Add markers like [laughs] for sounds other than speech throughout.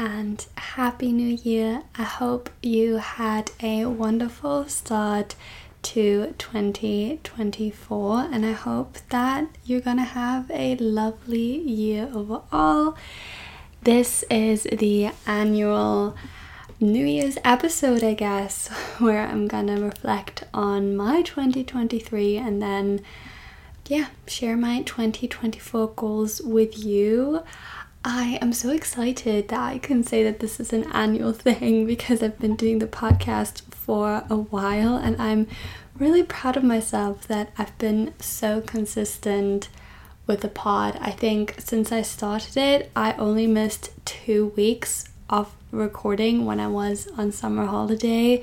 And Happy New Year. I hope you had a wonderful start to 2024 and I hope that you're gonna have a lovely year overall. This is the annual New Year's episode, I guess, [laughs] where I'm gonna reflect on my 2023 and then, yeah, share my 2024 goals with you. I am so excited that I can say that this is an annual thing [laughs] because I've been doing the podcast for a while and I'm really proud of myself that I've been so consistent with the pod. I think since I started it, I only missed two weeks of recording when I was on summer holiday.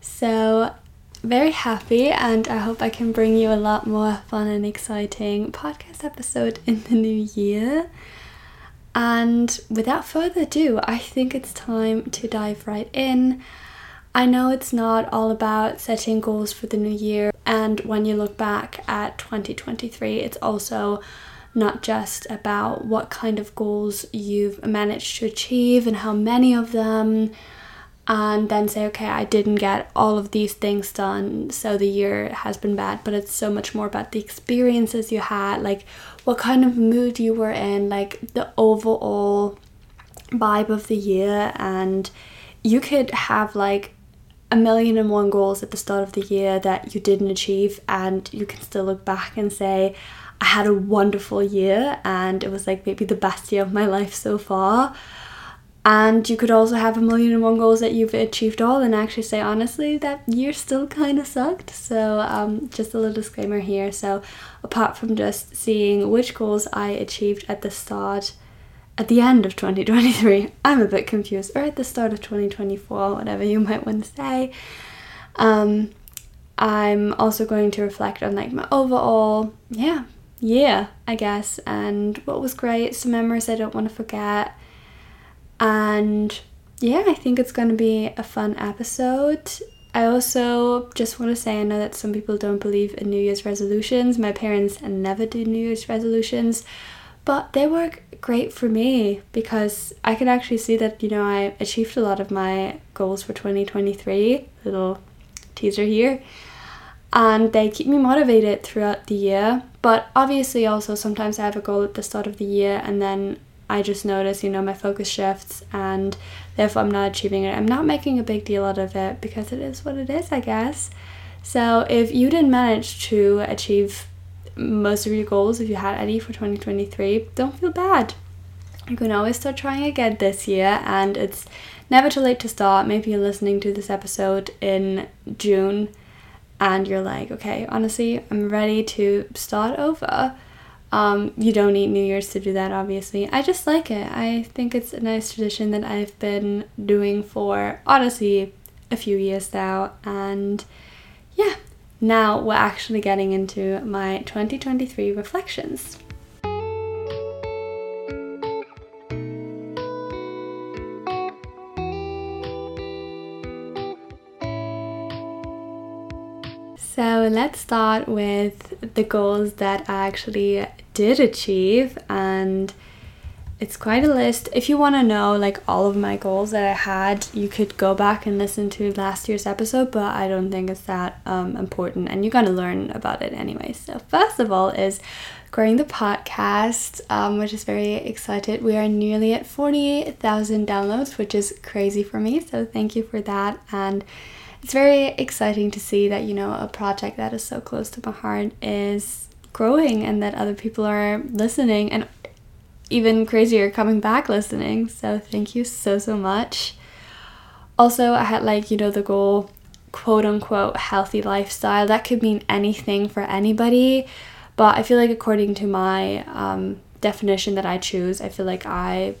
So, very happy, and I hope I can bring you a lot more fun and exciting podcast episode in the new year. And without further ado, I think it's time to dive right in. I know it's not all about setting goals for the new year, and when you look back at 2023, it's also not just about what kind of goals you've managed to achieve and how many of them, and then say, okay, I didn't get all of these things done, so the year has been bad, but it's so much more about the experiences you had, like what kind of mood you were in, like the overall vibe of the year, and you could have like a million and one goals at the start of the year that you didn't achieve, and you can still look back and say, I had a wonderful year, and it was like maybe the best year of my life so far. And you could also have a million and one goals that you've achieved all, and actually say honestly that year still kind of sucked. So, um, just a little disclaimer here. So, apart from just seeing which goals I achieved at the start, at the end of 2023, [laughs] I'm a bit confused, or at the start of 2024, whatever you might want to say. Um, I'm also going to reflect on like my overall, yeah, year, I guess, and what was great, some memories I don't want to forget and yeah, I think it's going to be a fun episode. I also just want to say I know that some people don't believe in New Year's resolutions. My parents never do New Year's resolutions, but they work great for me because I can actually see that, you know, I achieved a lot of my goals for 2023. Little teaser here. And they keep me motivated throughout the year. But obviously, also sometimes I have a goal at the start of the year and then I just notice, you know, my focus shifts and therefore I'm not achieving it. I'm not making a big deal out of it because it is what it is, I guess. So if you didn't manage to achieve most of your goals, if you had any for 2023, don't feel bad. You can always start trying again this year and it's never too late to start. Maybe you're listening to this episode in June and you're like, okay, honestly, I'm ready to start over um, you don't need New Year's to do that, obviously. I just like it. I think it's a nice tradition that I've been doing for honestly a few years now. And yeah, now we're actually getting into my 2023 reflections. So let's start with the goals that I actually did achieve and it's quite a list. If you want to know like all of my goals that I had, you could go back and listen to last year's episode, but I don't think it's that um, important and you're going to learn about it anyway. So, first of all, is growing the podcast, um, which is very excited. We are nearly at 48,000 downloads, which is crazy for me. So, thank you for that. And it's very exciting to see that, you know, a project that is so close to my heart is growing and that other people are listening and even crazier coming back listening. So thank you so, so much. Also, I had like, you know, the goal quote unquote healthy lifestyle. That could mean anything for anybody, but I feel like according to my um, definition that I choose, I feel like I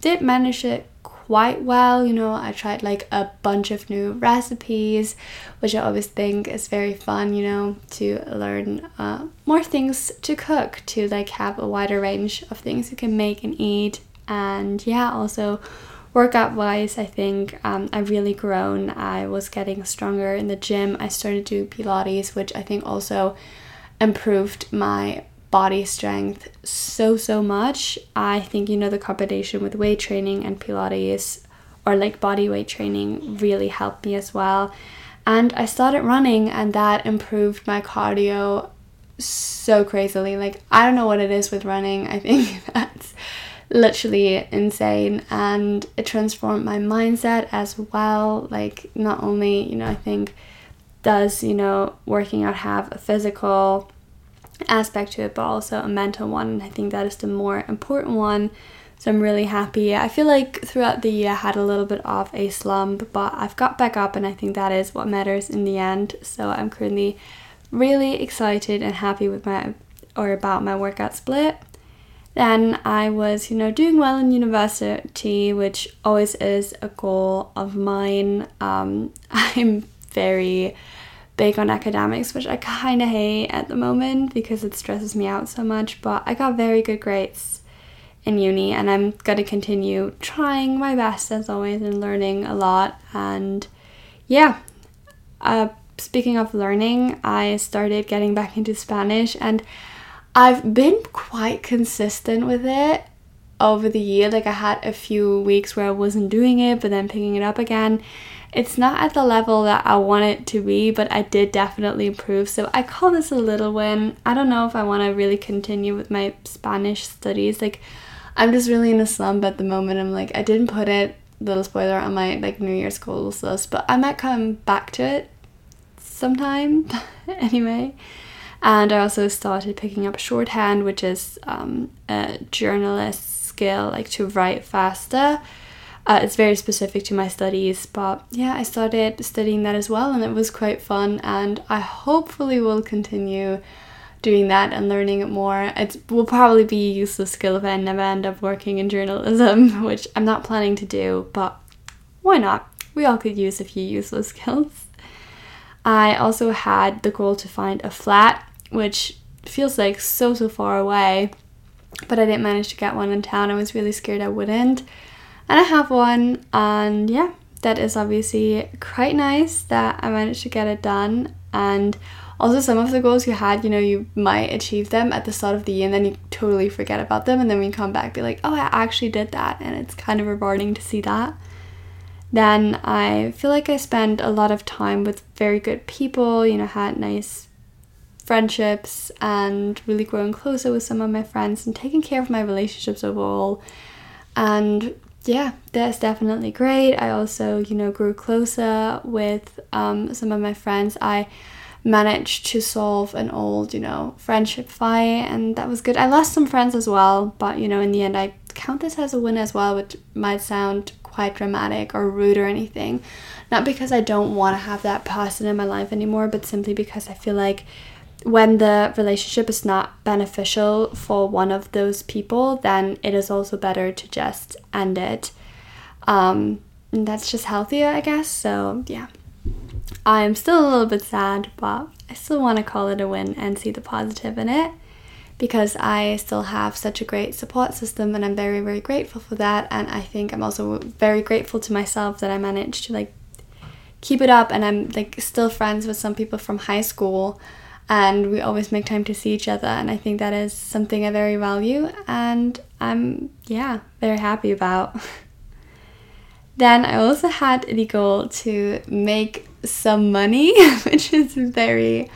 did manage it quite well. You know, I tried like a bunch of new recipes, which I always think is very fun, you know, to learn uh, more things to cook, to like have a wider range of things you can make and eat. And yeah, also workout wise, I think um, I've really grown. I was getting stronger in the gym. I started to do Pilates, which I think also improved my body strength so so much. I think you know the combination with weight training and Pilates or like body weight training really helped me as well. And I started running and that improved my cardio so crazily. Like I don't know what it is with running. I think [laughs] that's literally insane and it transformed my mindset as well. Like not only, you know, I think does, you know, working out have a physical aspect to it, but also a mental one. And I think that is the more important one. So I'm really happy. I feel like throughout the year I had a little bit of a slump, but I've got back up and I think that is what matters in the end. So I'm currently really excited and happy with my or about my workout split. Then I was, you know, doing well in university, which always is a goal of mine. Um, [laughs] I'm very big on academics, which I kind of hate at the moment because it stresses me out so much. But I got very good grades in uni, and I'm to continue trying my best as always and learning a lot. And yeah, uh, speaking of learning, I started getting back into Spanish, and I've been quite consistent with it over the year. Like, I had a few weeks where I wasn't doing it, but then picking it up again it's not at the level that I want it to be, but I did definitely improve. So I call this a little win. I don't know if I want to really continue with my Spanish studies. Like I'm just really in a slump at the moment. I'm like I didn't put it little spoiler on my like New Year's goals list, but I might come back to it sometime [laughs] anyway. And I also started picking up shorthand, which is um, a journalist skill, like to write faster. Uh, it's very specific to my studies, but yeah, I started studying that as well, and it was quite fun. And I hopefully will continue doing that and learning it more. It will probably be a useless skill if I never end up working in journalism, [laughs] which I'm not planning to do, but why not? We all could use a few useless [laughs] skills. I also had the goal to find a flat, which feels like so, so far away, but I didn't manage to get one in town. I was really scared I wouldn't and I have one and yeah that is obviously quite nice that I managed to get it done. And also some of the goals you had you know you might achieve them at the start of the year and then you totally forget about them and then when you come back be like oh I actually did that. And it's kind of rewarding to see that. Then I feel like I spent a lot of time with very good people you know had nice friendships and really growing closer with some of my friends and taking care of my relationships overall. And yeah, that's definitely great. I also, you know, grew closer with um, some of my friends. I managed to solve an old, you know, friendship fight, and that was good. I lost some friends as well, but you know, in the end, I count this as a win as well, which might sound quite dramatic or rude or anything. Not because I don't want to have that person in my life anymore, but simply because I feel like when the relationship is not beneficial for one of those people, then it is also better to just end it. Um, that's just healthier, I guess. So, yeah. I'm still a little bit sad, but I still want to call it a win and see the positive in it because I still have such a great support system and I'm very, very grateful for that. And I think I'm also very grateful to myself that I managed to like keep it up and I'm like still friends with some people from high school and we always make time to see each other and i think that is something i very value and i'm yeah very happy about. [laughs] Then i also had the goal to make some money [laughs] which is very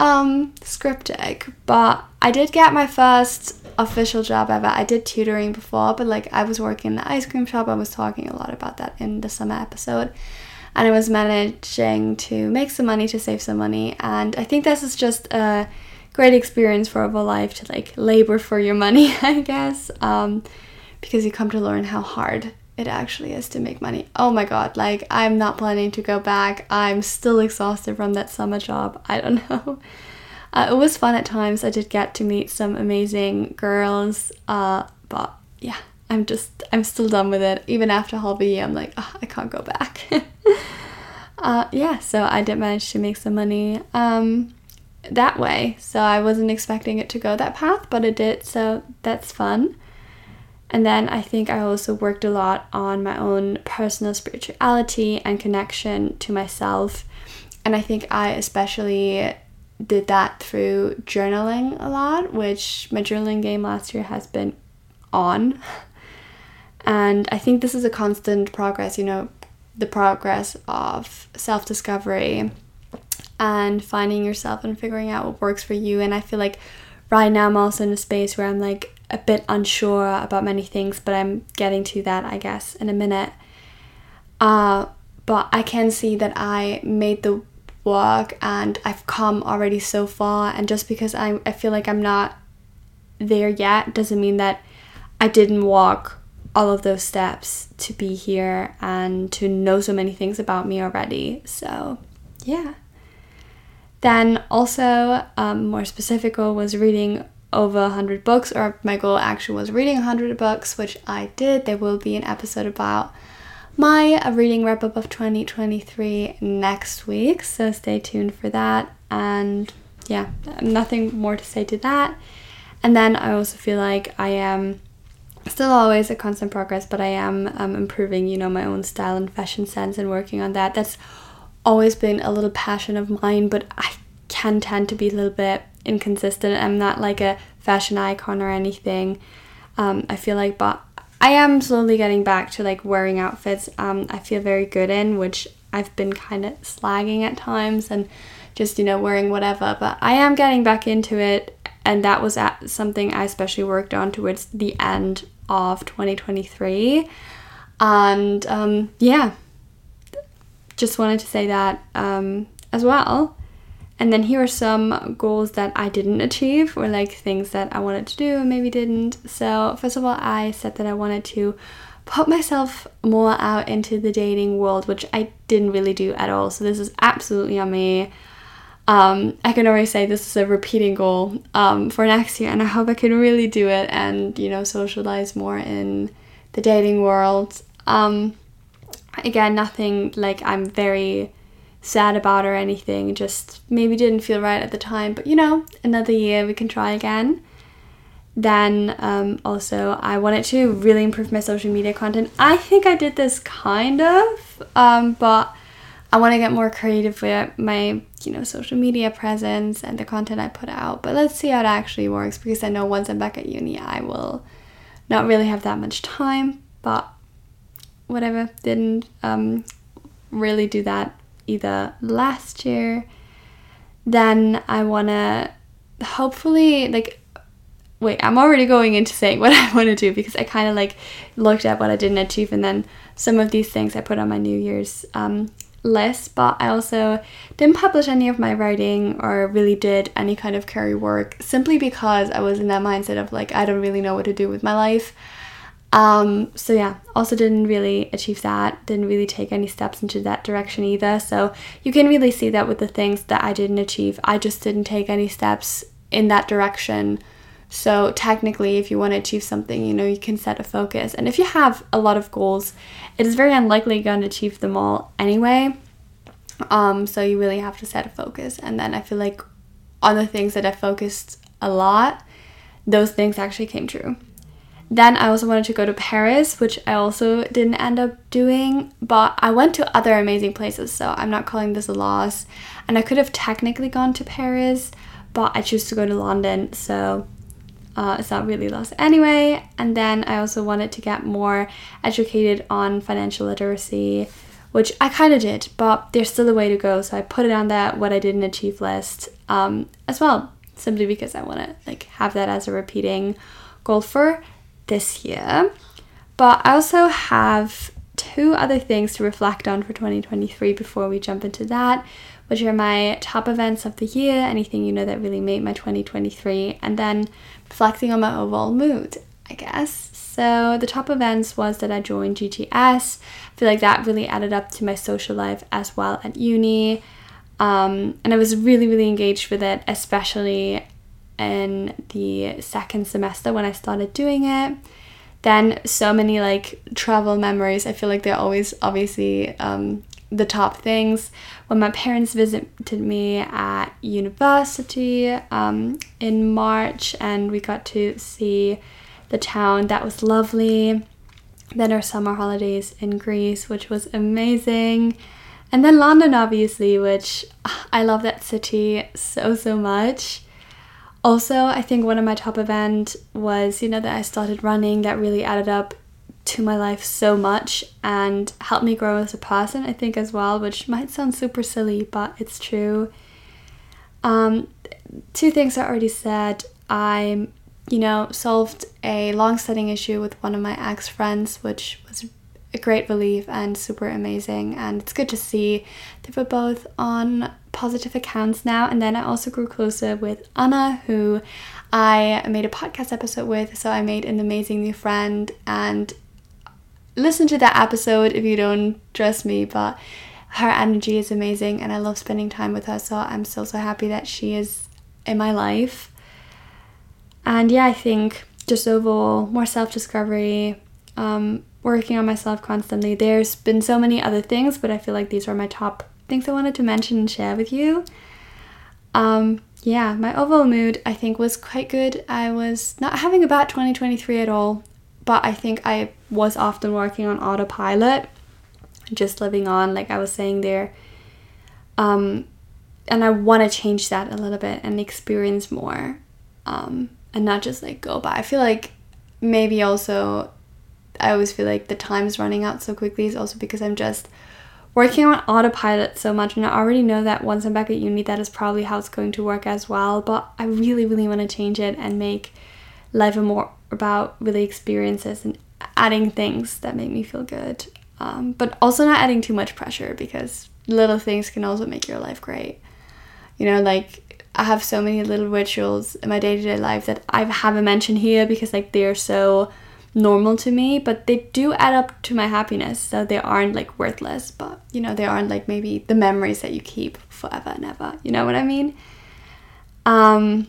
um scriptic but i did get my first official job ever. I did tutoring before but like i was working in the ice cream shop. I was talking a lot about that in the summer episode and I was managing to make some money to save some money. And I think this is just a great experience for a life to like labor for your money, [laughs] I guess, um, because you come to learn how hard it actually is to make money. Oh my god, like I'm not planning to go back. I'm still exhausted from that summer job. I don't [laughs] know. Uh, it was fun at times. I did get to meet some amazing girls, uh, but yeah, I'm just, I'm still done with it. Even after year, I'm like, oh, I can't go back. [laughs] uh, yeah, so I did manage to make some money um, that way. So I wasn't expecting it to go that path, but it did. So that's fun. And then I think I also worked a lot on my own personal spirituality and connection to myself. And I think I especially did that through journaling a lot, which my journaling game last year has been on. [laughs] And I think this is a constant progress, you know, the progress of self discovery and finding yourself and figuring out what works for you. And I feel like right now I'm also in a space where I'm like a bit unsure about many things, but I'm getting to that, I guess, in a minute. Uh, but I can see that I made the work and I've come already so far. And just because I, I feel like I'm not there yet doesn't mean that I didn't walk all of those steps to be here and to know so many things about me already. So, yeah. Then, also, um, more specific goal was reading over 100 books, or my goal actually was reading 100 books, which I did. There will be an episode about my reading wrap up of 2023 next week, so stay tuned for that. And yeah, nothing more to say to that. And then I also feel like I am still always a constant progress, but I am um, improving, you know, my own style and fashion sense and working on that. That's always been a little passion of mine, but I can tend to be a little bit inconsistent. I'm not like a fashion icon or anything. Um, I feel like, but I am slowly getting back to like wearing outfits um, I feel very good in, which I've been kind of slagging at times and just, you know, wearing whatever. But I am getting back into it, and that was something I especially worked on towards the end of 2023. And um, yeah, just wanted to say that um, as well. And then here are some goals that I didn't achieve, or like things that I wanted to do and maybe didn't. So, first of all, I said that I wanted to put myself more out into the dating world, which I didn't really do at all. So, this is absolutely on me. Um, I can already say this is a repeating goal um, for next year, and I hope I can really do it and you know socialize more in the dating world. Um, again, nothing like I'm very sad about or anything, just maybe didn't feel right at the time, but you know, another year we can try again. Then um, also, I wanted to really improve my social media content. I think I did this kind of, um, but I want to get more creative with my, you know, social media presence and the content I put out. But let's see how it actually works because I know once I'm back at uni, I will not really have that much time. But whatever, didn't um, really do that either last year. Then I want to hopefully like wait, I'm already going into saying [laughs] what I want to do because I kind of like looked at what I didn't achieve and then some of these things I put on my New Year's um, list. But I also didn't publish any of my writing or really did any kind of career work simply because I was in that mindset of like, I don't really know what to do with my life. Um, so yeah, also didn't really achieve that, didn't really take any steps into that direction either. So you can really see that with the things that I didn't achieve, I just didn't take any steps in that direction. So technically, if you want to achieve something, you know, you can set a focus. And if you have a lot of goals, it is very unlikely you're going to achieve them all anyway. Um, so you really have to set a focus. And then I feel like on the things that I focused a lot, those things actually came true. Then I also wanted to go to Paris, which I also didn't end up doing, but I went to other amazing places, so I'm not calling this a loss. And I could have technically gone to Paris, but I chose to go to London, so uh, it's not really lost anyway. And then I also wanted to get more educated on financial literacy, which I kind of did, but there's still a way to go. So I put it on that what I didn't achieve list um, as well, simply because I want to like have that as a repeating goal for this year. But I also have two other things to reflect on for 2023 before we jump into that, which are my top events of the year, anything you know that really made my 2023, and then reflecting on my overall mood, I guess. So, the top events was that I joined GTS. I feel like that really added up to my social life as well at uni. Um, and I was really, really engaged with it, especially in the second semester when I started doing it. Then so many like travel memories. I feel like they're always obviously um, the top things. When my parents visited me at university um, in March and we got to see the town, that was lovely. Then our summer holidays in Greece, which was amazing. And then London, obviously, which I love that city so, so much. Also, I think one of my top events was, you know, that I started running that really added up to my life so much and helped me grow as a person, I think, as well, which might sound super silly, but it's true. Um, two things I already said. I, you know, solved a long standing issue with one of my ex friends, which was a great relief and super amazing. And it's good to see that we're both on positive accounts now. And then I also grew closer with Anna, who I made a podcast episode with. So I made an amazing new friend. And listen to that episode if you don't trust me, but her energy is amazing and I love spending time with her. So I'm so, so happy that she is in my life. And yeah, I think just overall more self discovery, um, working on myself constantly. There's been so many other things, but I feel like these are my top things I wanted to mention and share with you. Um, yeah, my overall mood I think was quite good. I was not having a bad 2023 at all, but I think I was often working on autopilot, just living on, like I was saying there. Um, and I want to change that a little bit and experience more um, and not just like go by. I feel like maybe also I always feel like the time is running out so quickly is also because I'm just working on autopilot so much and I already know that once I'm back at uni that is probably how it's going to work as well but I really really want to change it and make life more about really experiences and adding things that make me feel good um, but also not adding too much pressure because little things can also make your life great you know like I have so many little rituals in my day-to-day life that I haven't mentioned here because like they're so normal to me, but they do add up to my happiness. So they aren't like worthless, but you know, they aren't like maybe the memories that you keep forever and ever. You know what I mean? Um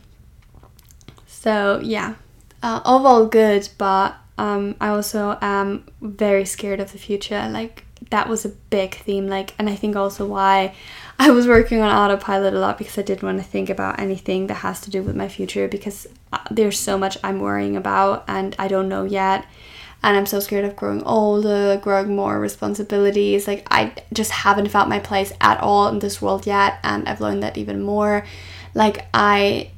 so yeah. Uh, overall good, but um I also am very scared of the future. Like that was a big theme like and I think also why I was working on autopilot a lot because I didn't want to think about anything that has to do with my future because uh, there's so much I'm worrying about and I don't know yet. And I'm so scared of growing older, growing more responsibilities. Like, I just haven't found my place at all in this world yet. And I've learned that even more. Like, I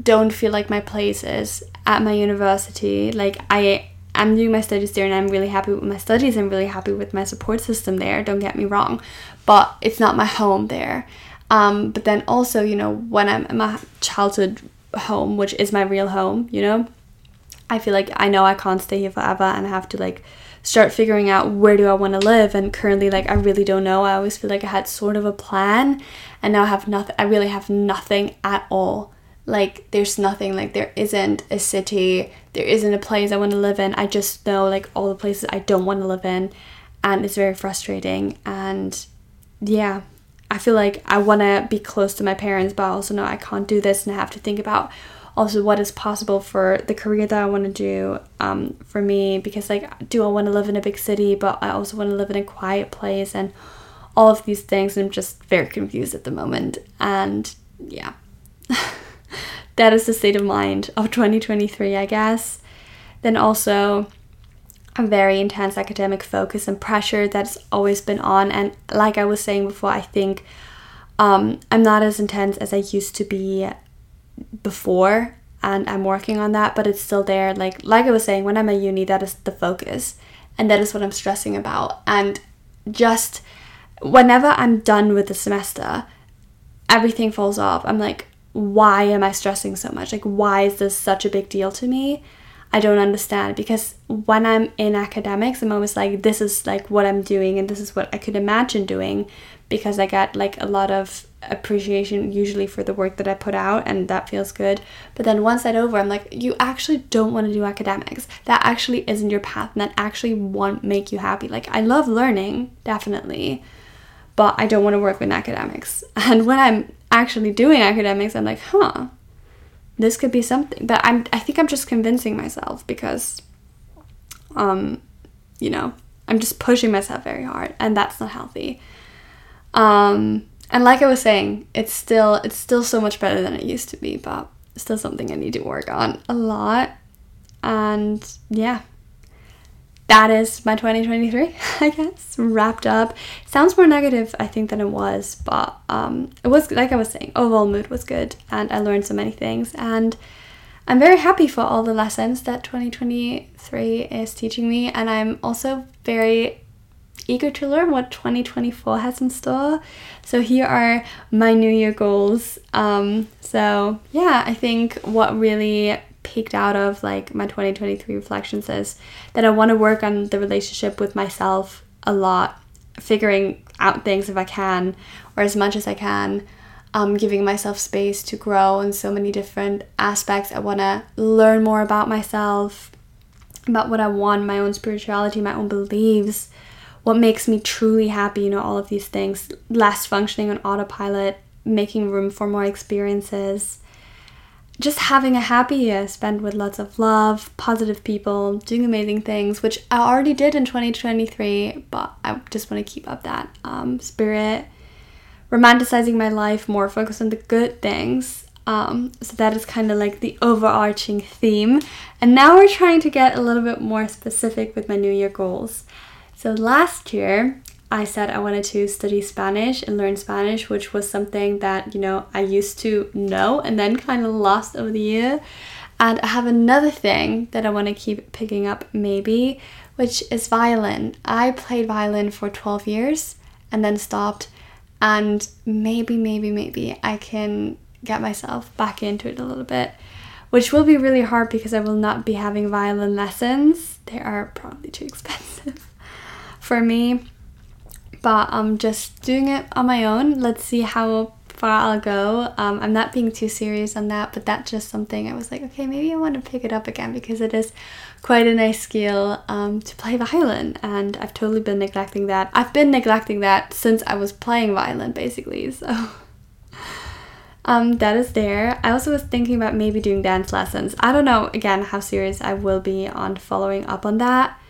don't feel like my place is at my university. Like, I I'm doing my studies there and I'm really happy with my studies. I'm really happy with my support system there, don't get me wrong. But it's not my home there. Um, but then also, you know, when I'm in my childhood home, which is my real home, you know, I feel like I know I can't stay here forever and I have to like start figuring out where do I want to live and currently like I really don't know. I always feel like I had sort of a plan and now I have nothing I really have nothing at all like there's nothing like there isn't a city there isn't a place i want to live in. I just know like all the places i don't want to live in and it's very frustrating. And yeah i feel like i want to be close to my parents but i also know i can't do this and i have to think about also what is possible for the career that i want to do um, for me because like do i want to live in a big city but i also want to live in a quiet place and all of these things and i'm just very confused at the moment. And yeah [laughs] that is the state of mind of 2023, I guess. Then also a very intense academic focus and pressure that's always been on. And like I was saying before, I think um, I'm not as intense as I used to be before, and I'm working on that, but it's still there. Like like I was saying, when I'm at uni, that is the focus, and that is what I'm stressing about. And just whenever I'm done with the semester, everything falls off. I'm like, why am I stressing so much? Like, why is this such a big deal to me? I don't understand because when I'm in academics, I'm always like, this is like what I'm doing and this is what I could imagine doing because I get like a lot of appreciation usually for the work that I put out and that feels good. But then once that's over, I'm like, you actually don't want to do academics. That actually isn't your path and that actually won't make you happy. Like, I love learning, definitely, but I don't want to work in academics. [laughs] And when I'm actually doing academics, I'm like, huh, this could be something. But I'm I think I'm just convincing myself because um, you know, I'm just pushing myself very hard and that's not healthy. Um and like I was saying, it's still it's still so much better than it used to be, but still something I need to work on a lot. And yeah. That is my 2023, [laughs] I guess, wrapped up. Sounds more negative, I think, than it was, but um, it was, like I was saying, overall mood was good and I learned so many things. And I'm very happy for all the lessons that 2023 is teaching me. And I'm also very eager to learn what 2024 has in store. So here are my New Year goals. Um, so yeah, I think what really peeked out of like my 2023 reflection says that I want to work on the relationship with myself a lot, figuring out things if I can or as much as I can. Um, giving myself space to grow in so many different aspects. I want to learn more about myself, about what I want, my own spirituality, my own beliefs, what makes me truly happy, you know, all of these things. Less functioning on autopilot, making room for more experiences just having a happy year spent with lots of love, positive people, doing amazing things, which I already did in 2023, but I just want to keep up that um, spirit. Romanticizing my life more, focus on the good things. Um, so that is kind of like the overarching theme. And now we're trying to get a little bit more specific with my New Year goals. So last year, I said I wanted to study Spanish and learn Spanish, which was something that, you know, I used to know and then kind of lost over the year. And I have another thing that I want to keep picking up, maybe, which is violin. I played violin for 12 years and then stopped. And maybe, maybe, maybe I can get myself back into it a little bit, which will be really hard because I will not be having violin lessons. They are probably too [laughs] expensive for me but I'm just doing it on my own. Let's see how far I'll go. Um, I'm not being too serious on that, but that's just something I was like, okay, maybe I want to pick it up again because it is quite a nice skill um, to play violin, and I've totally been neglecting that. I've been neglecting that since I was playing violin, basically. [laughs] So. Um, that is there. I also was thinking about maybe doing dance lessons. I don't know again how serious I will be on following up on that.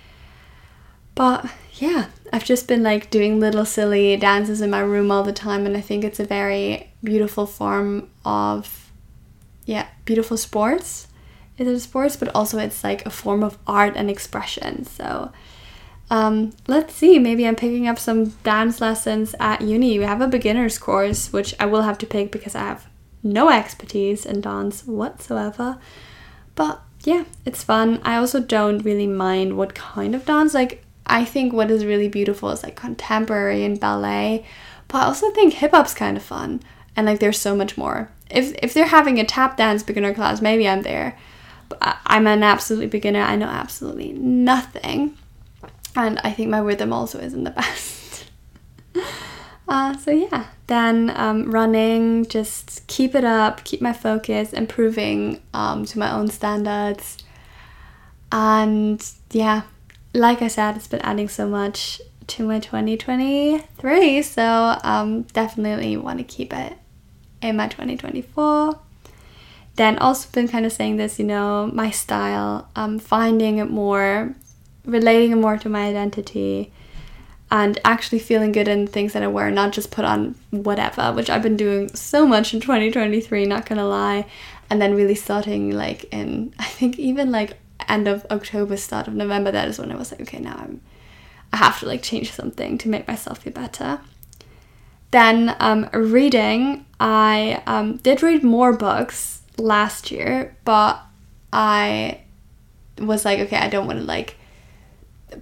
But yeah, I've just been like doing little silly dances in my room all the time, and I think it's a very beautiful form of, yeah, beautiful sports. Is it a sports? But also it's like a form of art and expression. So um, let's see, maybe I'm picking up some dance lessons at uni. We have a beginner's course, which I will have to pick because I have no expertise in dance whatsoever. But yeah, it's fun. I also don't really mind what kind of dance. Like, I think what is really beautiful is like contemporary and ballet, but I also think hip hop's kind of fun and like there's so much more. If if they're having a tap dance beginner class, maybe I'm there. But I'm an absolute beginner. I know absolutely nothing, and I think my rhythm also isn't the [laughs] best. uh, so yeah, then um, running, just keep it up, keep my focus, improving um, to my own standards, and yeah, like I said, it's been adding so much to my 2023, so um, definitely want to keep it in my 2024. Then also been kind of saying this, you know, my style, um, finding it more, relating it more to my identity, and actually feeling good in things that I wear, not just put on whatever, which I've been doing so much in 2023, not gonna lie. And then really starting like in, [laughs] I think even like end of October, start of November, that is when I was like, okay, now I'm I have to like change something to make myself feel better. Then um, reading, I um, did read more books last year, but I was like, okay, I don't want to like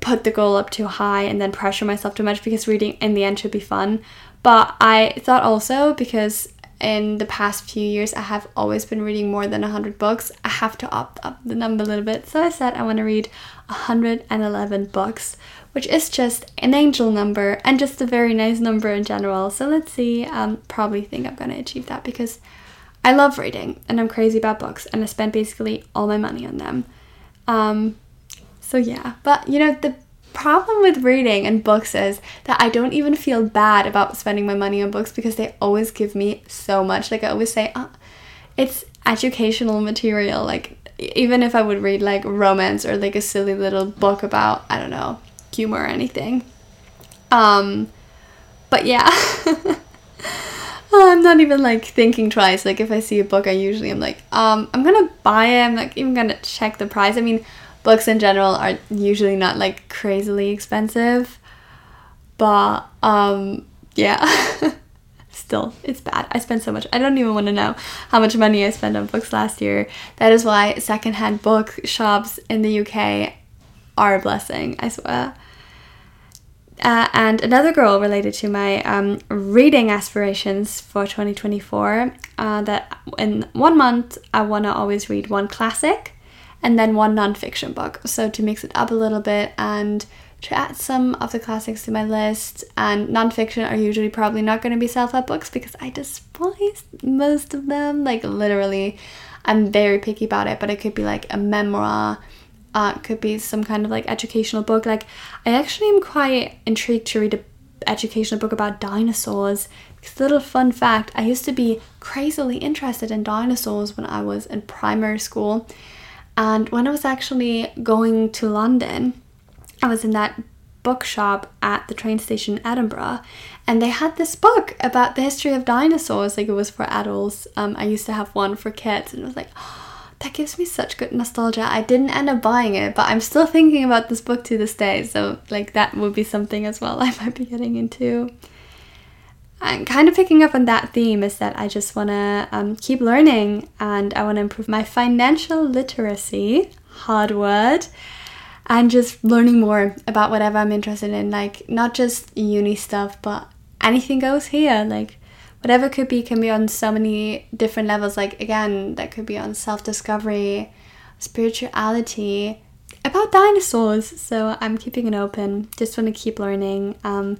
put the goal up too high and then pressure myself too much because reading in the end should be fun. But I thought also because in the past few years, I have always been reading more than 100 books. I have to up up the number a little bit. So I said I want to read 111 books, which is just an angel number and just a very nice number in general. So let's see. Um, probably think I'm to achieve that because I love reading and I'm crazy about books and I spend basically all my money on them. Um, so yeah, but you know, the problem with reading and books is that I don't even feel bad about spending my money on books because they always give me so much. Like I always say, oh, it's educational material. Like even if I would read like romance or like a silly little book about I don't know humor or anything. Um, but yeah. [laughs] I'm not even like thinking twice. Like if I see a book, I usually am like, um, I'm gonna buy it. I'm like even gonna check the price. I mean, books in general are usually not like crazily expensive. But um yeah. [laughs] Still, it's bad. I spent so much. I don't even want to know how much money I spent on books last year. That is why secondhand book shops in the UK are a blessing, I swear. Uh, and another goal related to my um, reading aspirations for 2024 uh, that in one month I want to always read one classic and then one nonfiction book. So to mix it up a little bit and to add some of the classics to my list. And nonfiction are usually probably not going to be self help books because I despise most of them. Like, literally, I'm very picky about it, but it could be like a memoir uh, could be some kind of like educational book. Like, I actually am quite intrigued to read a educational book about dinosaurs. Because little fun fact, I used to be crazily interested in dinosaurs when I was in primary school. And when I was actually going to London, I was in that bookshop at the train station in Edinburgh, and they had this book about the history of dinosaurs. Like it was for adults. Um, I used to have one for kids, and it was like, [gasps] that gives me such good nostalgia. I didn't end up buying it, but I'm still [laughs] thinking about this book to this day. So, like, that would be something as well [laughs] I might be getting into. And kind of picking up on that theme is that I just want to um, keep learning and I want to improve my financial literacy, hard word, and just learning more about whatever I'm interested in. Like, not just uni stuff, but anything goes here. Like, whatever could be can be on so many different levels like again that could be on self-discovery spirituality about dinosaurs so i'm keeping it open just want to keep learning um,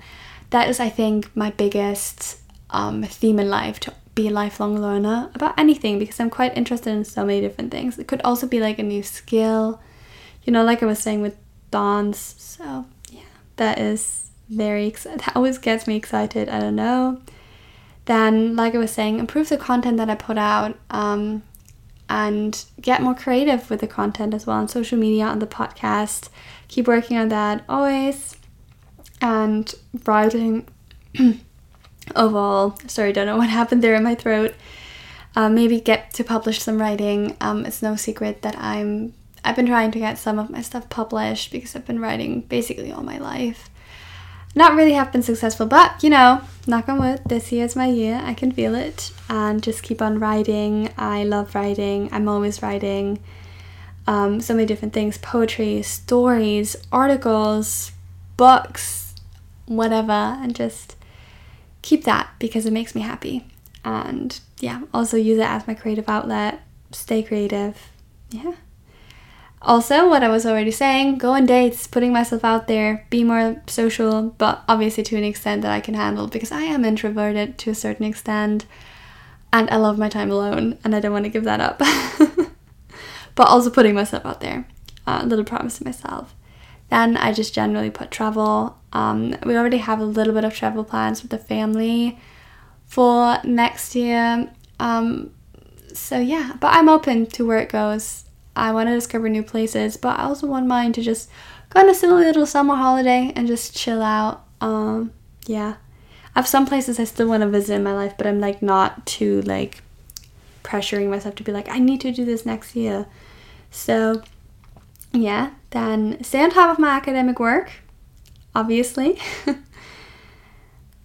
that is i think my biggest um, theme in life to be a lifelong learner about anything because i'm quite interested in so many different things it could also be like a new skill you know like i was saying with dance so yeah that is very exciting. [laughs] that always gets me excited i don't know then, like I was saying, improve the content that I put out um, and get more creative with the content as well on social media, on the podcast. Keep working on that always. And writing [clears throat] overall. Sorry, don't know what happened there in my throat. Uh, maybe get to publish some writing. Um, it's no secret that I'm. I've been trying to get some of my stuff published because I've been writing basically all my life not really have been successful, but you know, knock on wood, this year is my year. I can feel it and just keep on writing. I love writing, I'm always writing. Um, so many different things poetry, stories, articles, books, whatever, and just keep that because it makes me happy. And yeah, also use it as my creative outlet. Stay creative. Yeah. Also, what I was already saying, go on dates, putting myself out there, be more social, but obviously to an extent that I can handle because I am introverted to a certain extent and I love my time alone and I don't want to give that up. [laughs] but also putting myself out there, uh, little promise to myself. Then I just generally put travel. Um, we already have a little bit of travel plans with the family for next year. Um, so yeah, but I'm open to where it goes. I want to discover new places, but I also want mine to just go on a silly little summer holiday and just chill out. Um, yeah. I have some places I still want to visit in my life, but I'm like not too like pressuring myself to be like, I need to do this next year. So, yeah, then stay on top of my academic work, obviously. [laughs]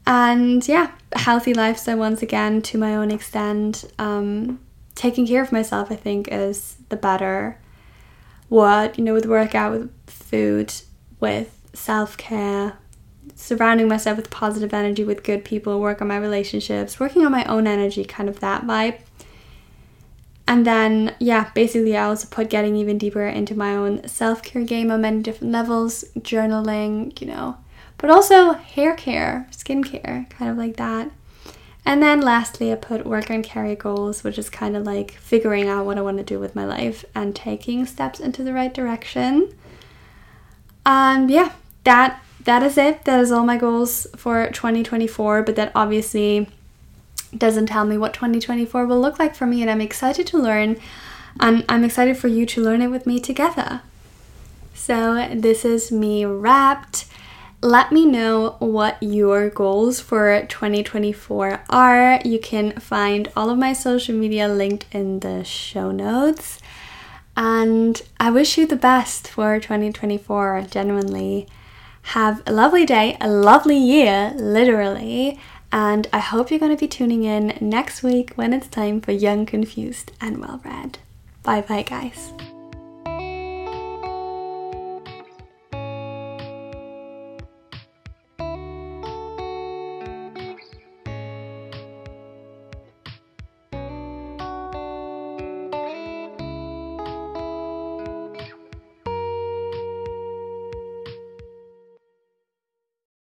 and yeah, healthy lifestyle once again to my own extent. Um, taking care of myself, I think, is the better What, you know, with workout, with food, with self care, surrounding myself with positive energy, with good people, work on my relationships, working on my own energy, kind of that vibe. And then, yeah, basically, I also put getting even deeper into my own self care game on many different levels, journaling, you know, but also hair care, skincare, kind of like that. And then lastly, I put work on career goals, which is kind of like figuring out what I want to do with my life and taking steps into the right direction. And yeah, that that is it. That is all my goals for 2024, but that obviously doesn't tell me what 2024 will look like for me and I'm excited to learn and I'm excited for you to learn it with me together. So, this is me wrapped. Let me know what your goals for 2024 are. You can find all of my social media linked in the show notes. And I wish you the best for 2024, genuinely. Have a lovely day, a lovely year, literally. And I hope you're going to be tuning in next week when it's time for Young, Confused, and Well Read. Bye bye, guys.